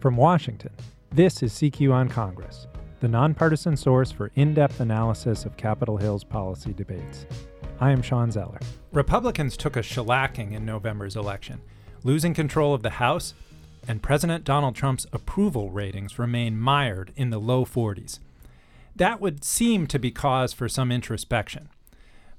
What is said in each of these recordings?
From Washington, this is CQ on Congress, the nonpartisan source for in depth analysis of Capitol Hill's policy debates. I am Sean Zeller. Republicans took a shellacking in November's election, losing control of the House, and President Donald Trump's approval ratings remain mired in the low 40s. That would seem to be cause for some introspection.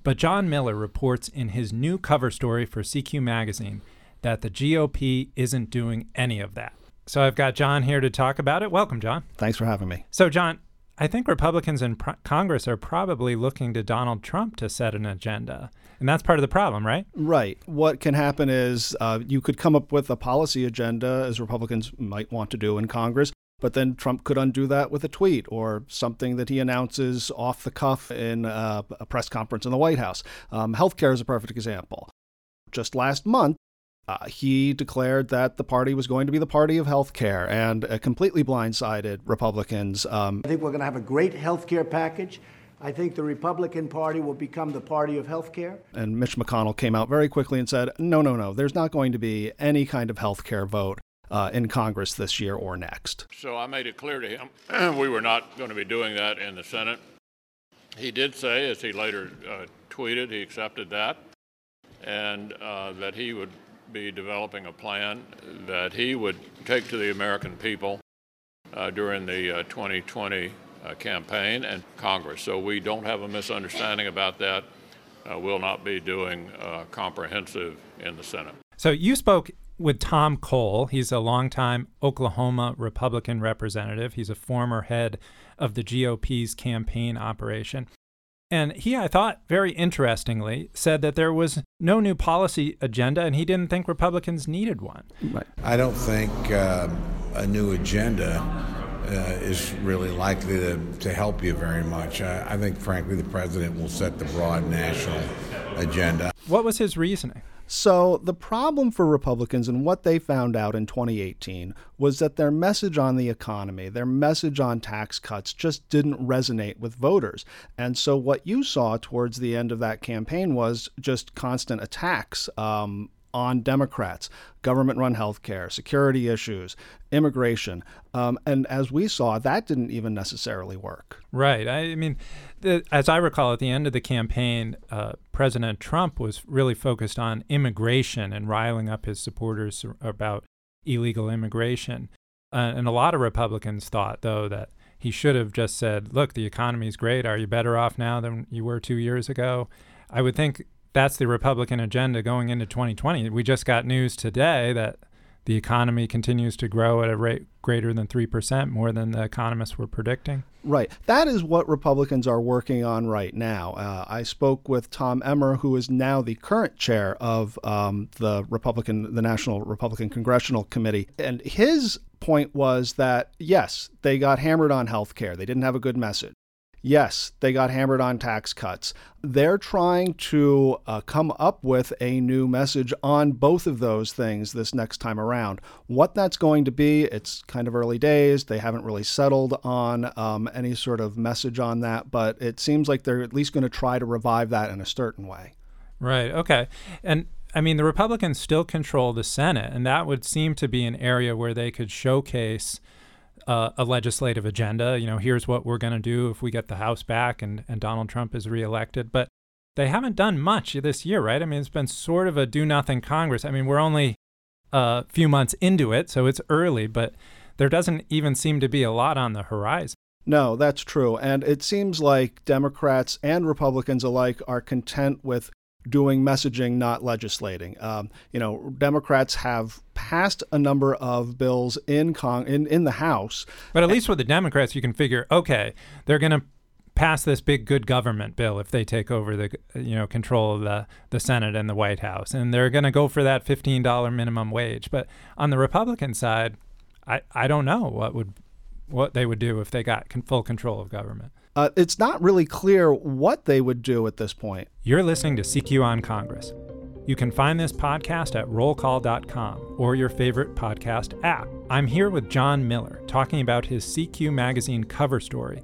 But John Miller reports in his new cover story for CQ magazine that the GOP isn't doing any of that. So I've got John here to talk about it. Welcome, John. Thanks for having me. So, John, I think Republicans in pro- Congress are probably looking to Donald Trump to set an agenda. And that's part of the problem, right? Right. What can happen is uh, you could come up with a policy agenda, as Republicans might want to do in Congress, but then Trump could undo that with a tweet or something that he announces off the cuff in uh, a press conference in the White House. Um, healthcare is a perfect example. Just last month, uh, he declared that the party was going to be the party of health care and uh, completely blindsided Republicans. Um, I think we're going to have a great health care package. I think the Republican Party will become the party of health care. And Mitch McConnell came out very quickly and said, no, no, no, there's not going to be any kind of health care vote uh, in Congress this year or next. So I made it clear to him we were not going to be doing that in the Senate. He did say, as he later uh, tweeted, he accepted that, and uh, that he would be developing a plan that he would take to the American people uh, during the uh, 2020 uh, campaign and Congress. So we don't have a misunderstanding about that. Uh, we'll not be doing uh, comprehensive in the Senate. So you spoke with Tom Cole. He's a longtime Oklahoma Republican representative. He's a former head of the GOP's campaign operation. And he, I thought, very interestingly, said that there was no new policy agenda and he didn't think Republicans needed one. Right. I don't think uh, a new agenda uh, is really likely to, to help you very much. I, I think, frankly, the president will set the broad national agenda. What was his reasoning? So, the problem for Republicans and what they found out in 2018 was that their message on the economy, their message on tax cuts just didn't resonate with voters. And so, what you saw towards the end of that campaign was just constant attacks um, on Democrats, government run healthcare, security issues, immigration. Um, and as we saw, that didn't even necessarily work. Right. I mean, the, as I recall, at the end of the campaign, uh, President Trump was really focused on immigration and riling up his supporters about illegal immigration. Uh, and a lot of Republicans thought, though, that he should have just said, look, the economy's great. Are you better off now than you were two years ago? I would think that's the Republican agenda going into 2020. We just got news today that the economy continues to grow at a rate greater than 3%, more than the economists were predicting. Right. That is what Republicans are working on right now. Uh, I spoke with Tom Emmer, who is now the current chair of um, the Republican, the National Republican Congressional Committee. And his point was that, yes, they got hammered on health care. They didn't have a good message. Yes, they got hammered on tax cuts. They're trying to uh, come up with a new message on both of those things this next time around. What that's going to be, it's kind of early days. They haven't really settled on um, any sort of message on that, but it seems like they're at least going to try to revive that in a certain way. Right. Okay. And I mean, the Republicans still control the Senate, and that would seem to be an area where they could showcase uh, a legislative agenda. You know, here's what we're going to do if we get the House back and, and Donald Trump is reelected. But they haven't done much this year, right? I mean, it's been sort of a do nothing Congress. I mean, we're only a few months into it, so it's early, but there doesn't even seem to be a lot on the horizon. No, that's true. And it seems like Democrats and Republicans alike are content with doing messaging, not legislating. Um, you know, Democrats have passed a number of bills in Cong- in in the House, but at least with the Democrats, you can figure, okay, they're going to pass this big good government bill if they take over the you know control of the the Senate and the White House, and they're going to go for that fifteen dollar minimum wage. But on the Republican side, I I don't know what would what they would do if they got con- full control of government. Uh, it's not really clear what they would do at this point. You're listening to CQ on Congress. You can find this podcast at rollcall.com or your favorite podcast app. I'm here with John Miller talking about his CQ magazine cover story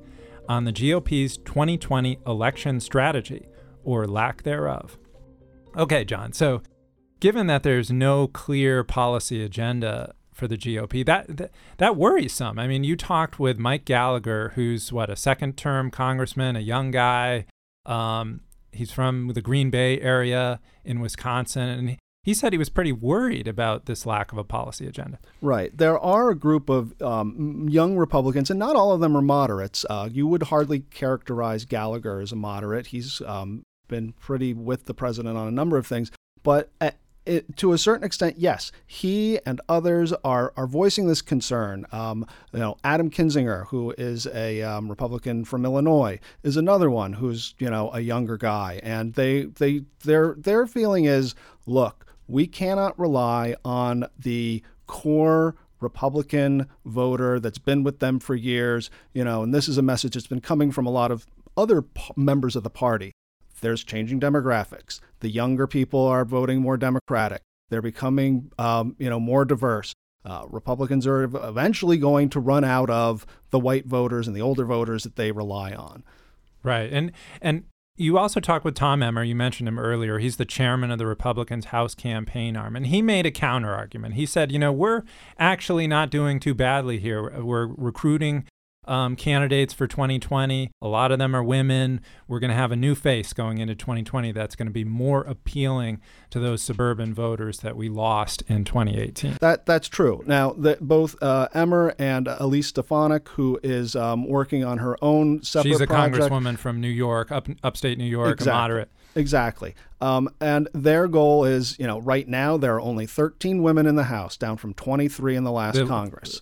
on the GOP's 2020 election strategy, or lack thereof. Okay, John, so given that there's no clear policy agenda for the GOP, that, that, that worries some. I mean, you talked with Mike Gallagher, who's what, a second term congressman, a young guy. Um, he's from the Green Bay area in Wisconsin, and he said he was pretty worried about this lack of a policy agenda. Right. There are a group of um, young Republicans, and not all of them are moderates. Uh, you would hardly characterize Gallagher as a moderate. He's um, been pretty with the president on a number of things. But at, it, to a certain extent, yes, he and others are are voicing this concern. Um, you know, Adam Kinzinger, who is a um, Republican from Illinois, is another one who's you know a younger guy, and they they their their feeling is, look, we cannot rely on the core Republican voter that's been with them for years, you know, and this is a message that's been coming from a lot of other p- members of the party. There's changing demographics. The younger people are voting more Democratic. They're becoming, um, you know, more diverse. Uh, Republicans are eventually going to run out of the white voters and the older voters that they rely on. Right, and and you also talked with Tom Emmer. You mentioned him earlier. He's the chairman of the Republicans' House campaign arm. And he made a counter argument. He said, you know, we're actually not doing too badly here. We're recruiting um, candidates for 2020. A lot of them are women. We're going to have a new face going into 2020 that's going to be more appealing to those suburban voters that we lost in 2018. That that's true. Now, the, both uh, Emmer and Elise Stefanik, who is um, working on her own separate She's a project, congresswoman from New York, up upstate New York, exactly. a moderate. Exactly. Um, and their goal is, you know, right now there are only 13 women in the House, down from 23 in the last The- Congress.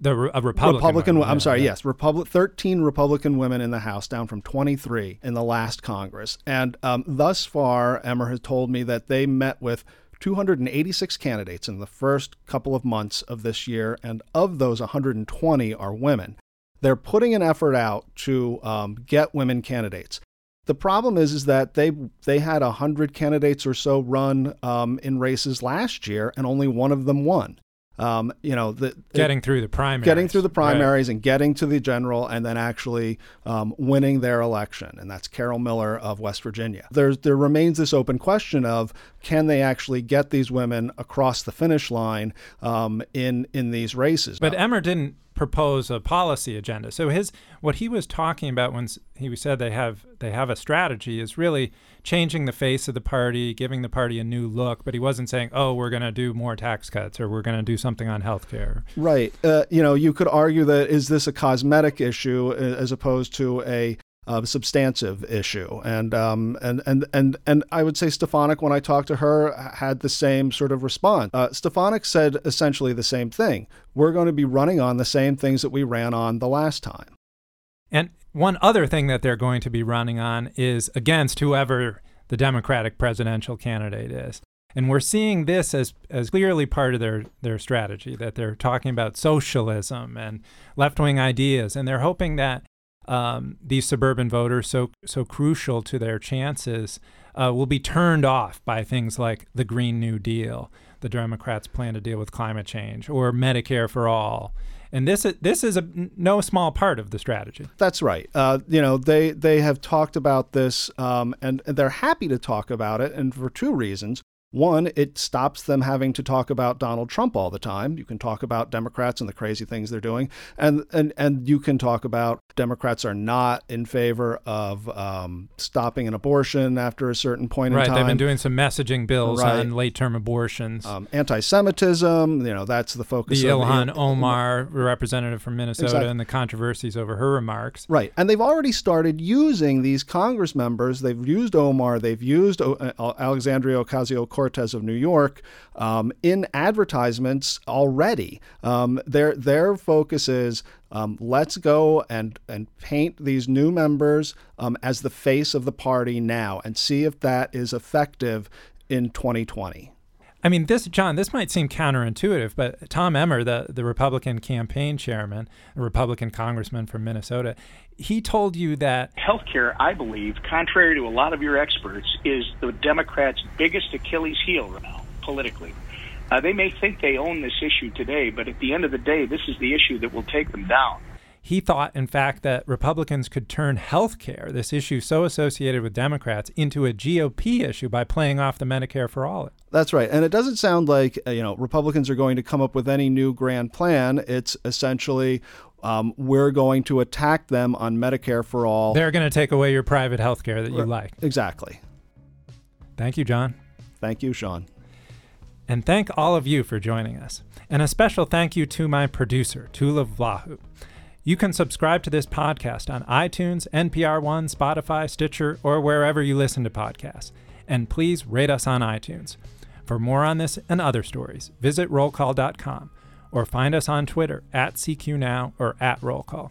The a Republican. Republican. woman, I'm yeah, sorry. yeah. Yes, Republic. Thirteen Republican women in the House, down from 23 in the last Congress. And um, thus far, Emmer has told me that they met with 286 candidates in the first couple of months of this year, and of those, 120 are women. They're putting an effort out to um, get women candidates. The problem is, is that they they had hundred candidates or so run um, in races last year, and only one of them won. Um, you know, the, Getting through the primaries. getting through the Right. primaries and getting to the general and then actually um, winning their election. And that's Carol Miller of West Virginia. There's, there remains this open question of can they actually get these women across the finish line um, in, in these races? But Emmer didn't propose a policy agenda. So his what he was talking about when he said they have they have a strategy is really changing the face of the party, giving the party a new look. But he wasn't saying, "Oh, we're going to do more tax cuts or we're going to do something on health care." Right. Uh, you know, you could argue that is this a cosmetic issue uh, as opposed to a uh, substantive issue, and um, and and and and I would say Stefanik, when I talked to her, had the same sort of response. Uh, Stefanik said essentially the same thing. We're going to be running on the same things that we ran on the last time. And one other thing that they're going to be running on is against whoever the Democratic presidential candidate is. And we're seeing this as, as clearly part of their, their strategy, that they're talking about socialism and left wing ideas. And they're hoping that um, these suburban voters, so, so crucial to their chances, uh, will be turned off by things like the Green New Deal, the Democrats' plan to deal with climate change, or Medicare for all. And this is, this is a, no small part of the strategy. That's right. Uh, you know, they they have talked about this, um, and, and they're happy to talk about it, and for two reasons. One, it stops them having to talk about Donald Trump all the time. You can talk about Democrats and the crazy things they're doing, and and and you can talk about Democrats are not in favor of um, stopping an abortion after a certain point Right, in time. Right, they've been doing some messaging bills Right. on late-term abortions. um, anti-Semitism. You know, that's the focus. the Ilhan Omar representative from Minnesota Exactly. and the controversies over her remarks. Right. And they've already started using these Congress members. They've used Omar. They've used uh, Alexandria Ocasio Cortez of New York, um, in advertisements already. Um, their their focus is um, let's go and and paint these new members um, as the face of the party now, and see if that is effective in 2020. I mean, this, John, this might seem counterintuitive, but Tom Emmer, the, the Republican campaign chairman, a Republican congressman from Minnesota, he told you that healthcare, I believe, contrary to a lot of your experts, is the Democrats' biggest Achilles heel now, politically. Uh, they may think they own this issue today, but at the end of the day, this is the issue that will take them down. He thought, in fact, that Republicans could turn health care, this issue so associated with Democrats, into a GOP issue by playing off the Medicare for All. That's right. And it doesn't sound like, uh, you know, Republicans are going to come up with any new grand plan. It's essentially um, we're going to attack them on Medicare for all. They're going to take away your private health care that you like. Exactly. Thank you, John. Thank you, Sean. And thank all of you for joining us. And a special thank you to my producer, Tula Vlahu. You can subscribe to this podcast on iTunes, NPR One, Spotify, Stitcher, or wherever you listen to podcasts. And please rate us on iTunes. For more on this and other stories, visit rollcall.com or find us on Twitter at CQNow or at rollcall.